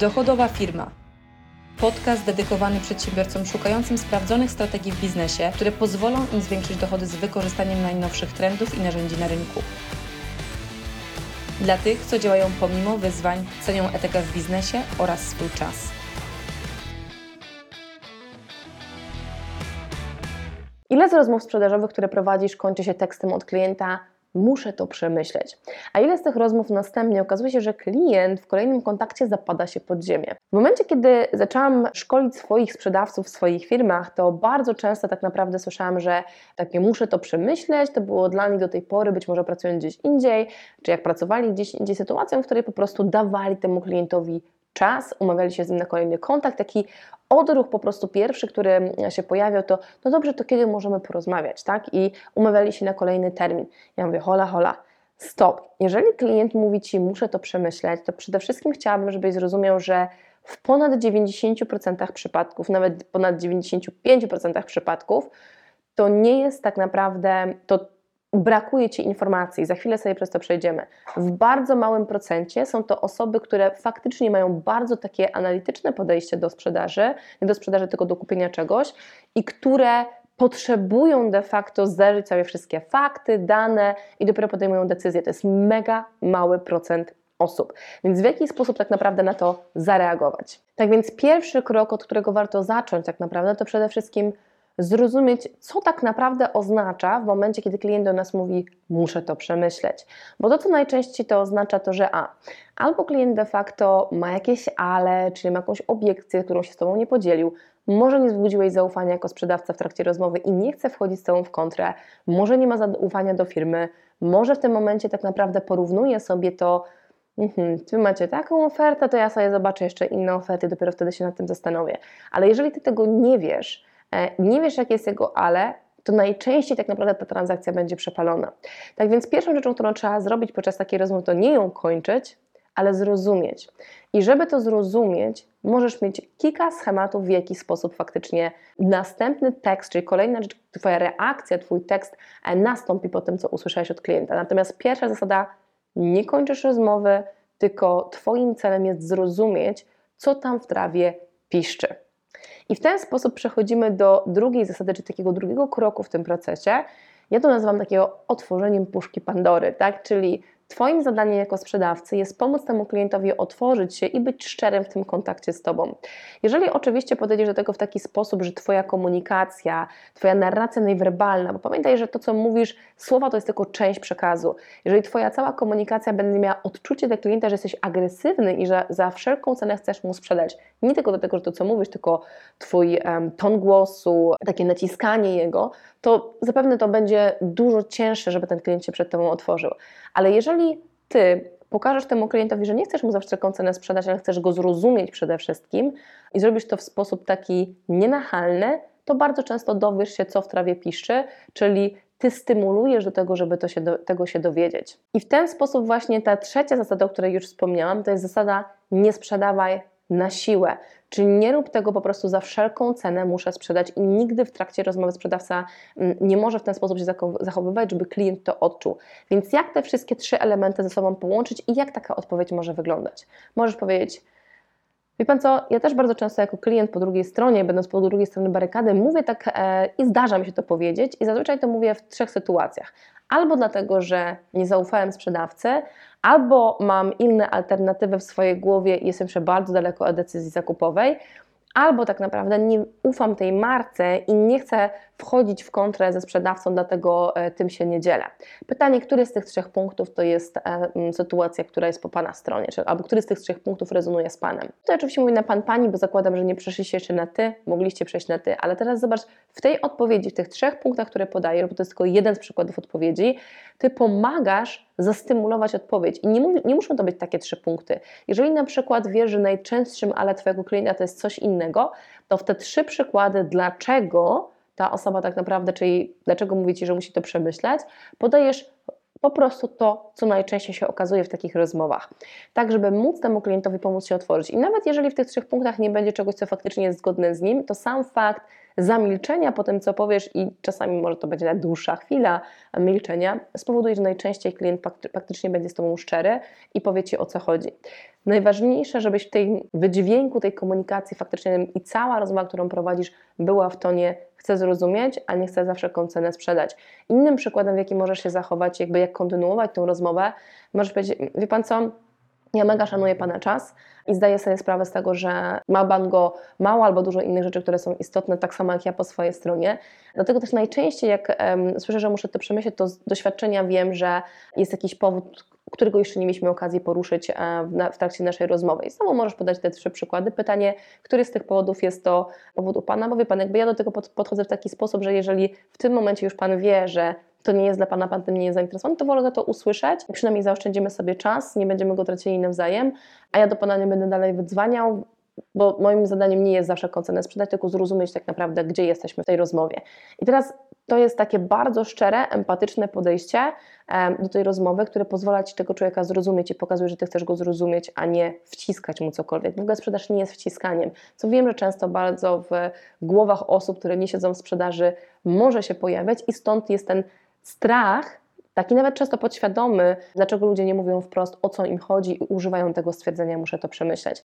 Dochodowa firma. Podcast dedykowany przedsiębiorcom szukającym sprawdzonych strategii w biznesie, które pozwolą im zwiększyć dochody z wykorzystaniem najnowszych trendów i narzędzi na rynku. Dla tych, co działają pomimo wyzwań, cenią etykę w biznesie oraz swój czas. Ile z rozmów sprzedażowych, które prowadzisz, kończy się tekstem od klienta? Muszę to przemyśleć. A ile z tych rozmów następnie okazuje się, że klient w kolejnym kontakcie zapada się pod ziemię? W momencie, kiedy zaczęłam szkolić swoich sprzedawców w swoich firmach, to bardzo często tak naprawdę słyszałam, że takie muszę to przemyśleć, to było dla nich do tej pory, być może pracując gdzieś indziej, czy jak pracowali gdzieś indziej, sytuacją, w której po prostu dawali temu klientowi czas, umawiali się z nim na kolejny kontakt, taki odruch po prostu pierwszy, który się pojawiał, to no dobrze, to kiedy możemy porozmawiać, tak? I umawiali się na kolejny termin. Ja mówię, hola, hola, stop. Jeżeli klient mówi Ci, muszę to przemyśleć, to przede wszystkim chciałabym, żebyś zrozumiał, że w ponad 90% przypadków, nawet ponad 95% przypadków, to nie jest tak naprawdę, to brakuje Ci informacji, za chwilę sobie przez to przejdziemy. W bardzo małym procencie są to osoby, które faktycznie mają bardzo takie analityczne podejście do sprzedaży, nie do sprzedaży, tylko do kupienia czegoś i które potrzebują de facto zderzyć sobie wszystkie fakty, dane i dopiero podejmują decyzję. To jest mega mały procent osób. Więc w jaki sposób tak naprawdę na to zareagować? Tak więc pierwszy krok, od którego warto zacząć tak naprawdę, to przede wszystkim zrozumieć, co tak naprawdę oznacza w momencie, kiedy klient do nas mówi, muszę to przemyśleć. Bo to, co najczęściej to oznacza, to że a, albo klient de facto ma jakieś ale, czyli ma jakąś obiekcję, którą się z Tobą nie podzielił, może nie wzbudziłeś zaufania jako sprzedawca w trakcie rozmowy i nie chce wchodzić z Tobą w kontrę, może nie ma zaufania do firmy, może w tym momencie tak naprawdę porównuje sobie to, Mhm, macie taką ofertę, to ja sobie zobaczę jeszcze inne oferty, dopiero wtedy się nad tym zastanowię. Ale jeżeli ty tego nie wiesz, nie wiesz, jakie jest jego ale, to najczęściej tak naprawdę ta transakcja będzie przepalona. Tak więc pierwszą rzeczą, którą trzeba zrobić podczas takiej rozmowy, to nie ją kończyć, ale zrozumieć. I żeby to zrozumieć, możesz mieć kilka schematów, w jaki sposób faktycznie następny tekst, czyli kolejna rzecz, Twoja reakcja, Twój tekst e, nastąpi po tym, co usłyszałeś od klienta. Natomiast pierwsza zasada, nie kończysz rozmowy, tylko Twoim celem jest zrozumieć, co tam w trawie piszczy. I w ten sposób przechodzimy do drugiej zasady, czy takiego drugiego kroku w tym procesie. Ja to nazywam takiego otworzeniem puszki Pandory, tak? Czyli Twoim zadaniem jako sprzedawcy jest pomóc temu klientowi otworzyć się i być szczerym w tym kontakcie z Tobą. Jeżeli oczywiście podejdziesz do tego w taki sposób, że Twoja komunikacja, Twoja narracja najwerbalna, bo pamiętaj, że to, co mówisz, słowa to jest tylko część przekazu. Jeżeli Twoja cała komunikacja będzie miała odczucie do klienta, że jesteś agresywny i że za wszelką cenę chcesz mu sprzedać, nie tylko do tego, że to, co mówisz, tylko Twój um, ton głosu, takie naciskanie jego, to zapewne to będzie dużo cięższe, żeby ten klient się przed Tobą otworzył. Ale jeżeli Ty pokażesz temu klientowi, że nie chcesz mu za wszelką cenę sprzedać, ale chcesz go zrozumieć przede wszystkim i zrobisz to w sposób taki nienachalny, to bardzo często dowiesz się, co w trawie piszczy, czyli ty stymulujesz do tego, żeby to się do, tego się dowiedzieć. I w ten sposób właśnie ta trzecia zasada, o której już wspomniałam, to jest zasada nie sprzedawaj na siłę. Czyli nie rób tego po prostu za wszelką cenę, muszę sprzedać i nigdy w trakcie rozmowy sprzedawca mm, nie może w ten sposób się zachowywać, żeby klient to odczuł. Więc jak te wszystkie trzy elementy ze sobą połączyć i jak taka odpowiedź może wyglądać? Możesz powiedzieć, Wie Pan co, ja też bardzo często jako klient po drugiej stronie, będąc po drugiej stronie barykady, mówię tak e, i zdarza mi się to powiedzieć i zazwyczaj to mówię w trzech sytuacjach. Albo dlatego, że nie zaufałem sprzedawcy, albo mam inne alternatywy w swojej głowie i jestem jeszcze bardzo daleko od decyzji zakupowej, albo tak naprawdę nie ufam tej marce i nie chcę wchodzić w kontrę ze sprzedawcą, dlatego e, tym się nie dzielę. Pytanie, który z tych trzech punktów to jest e, sytuacja, która jest po Pana stronie, czy, albo który z tych trzech punktów rezonuje z Panem. To oczywiście mówię na Pan, Pani, bo zakładam, że nie przeszliście jeszcze na Ty, mogliście przejść na Ty, ale teraz zobacz, w tej odpowiedzi, w tych trzech punktach, które podaję, bo to jest tylko jeden z przykładów odpowiedzi, Ty pomagasz zastymulować odpowiedź. I nie, mów, nie muszą to być takie trzy punkty. Jeżeli na przykład wiesz, że najczęstszym ale Twojego klienta to jest coś innego, to w te trzy przykłady, dlaczego ta osoba tak naprawdę, czyli dlaczego mówi Ci, że musi to przemyśleć, podajesz po prostu to, co najczęściej się okazuje w takich rozmowach. Tak, żeby móc temu klientowi pomóc się otworzyć. I nawet jeżeli w tych trzech punktach nie będzie czegoś, co faktycznie jest zgodne z nim, to sam fakt zamilczenia po tym, co powiesz, i czasami może to będzie nawet dłuższa chwila milczenia, spowoduje, że najczęściej klient fakty- faktycznie będzie z Tobą szczery i powie Ci o co chodzi. Najważniejsze, żebyś w tej wydźwięku tej komunikacji faktycznie i cała rozmowa, którą prowadzisz, była w tonie chcę zrozumieć, a nie chcę za wszelką cenę sprzedać. Innym przykładem, w jaki możesz się zachować, jakby jak kontynuować tą rozmowę, możesz powiedzieć, wie Pan co, ja mega szanuję Pana czas i zdaję sobie sprawę z tego, że ma Pan go mało albo dużo innych rzeczy, które są istotne, tak samo jak ja po swojej stronie. Dlatego też najczęściej, jak em, słyszę, że muszę to przemyśleć, to z doświadczenia wiem, że jest jakiś powód, którego jeszcze nie mieliśmy okazji poruszyć e, w, trakcie naszej rozmowy. I znowu możesz podać te trzy przykłady. Pytanie, który z tych powodów jest to powód u Pana? Bo wie Pan, jakby ja do tego pod, podchodzę w taki sposób, że jeżeli w tym momencie już Pan wie, że to nie jest dla Pana, Pan tym nie jest zainteresowany, to wolę to usłyszeć. Przynajmniej zaoszczędzimy sobie czas, nie będziemy go tracili nawzajem, a ja do Pana nie będę dalej wydzwaniał, bo moim zadaniem nie jest zawsze cenę sprzedać, tylko zrozumieć tak naprawdę, gdzie jesteśmy w tej rozmowie. I teraz to jest takie bardzo szczere, empatyczne podejście do tej rozmowy, które pozwala Ci tego człowieka zrozumieć i pokazuje, że Ty chcesz go zrozumieć, a nie wciskać mu cokolwiek. W ogóle sprzedaż nie jest wciskaniem, co wiem, że często bardzo w głowach osób, które nie siedzą w sprzedaży, może się pojawiać i stąd jest ten strach, taki nawet często podświadomy, dlaczego ludzie nie mówią wprost, o co im chodzi i używają tego stwierdzenia, muszę to przemyśleć.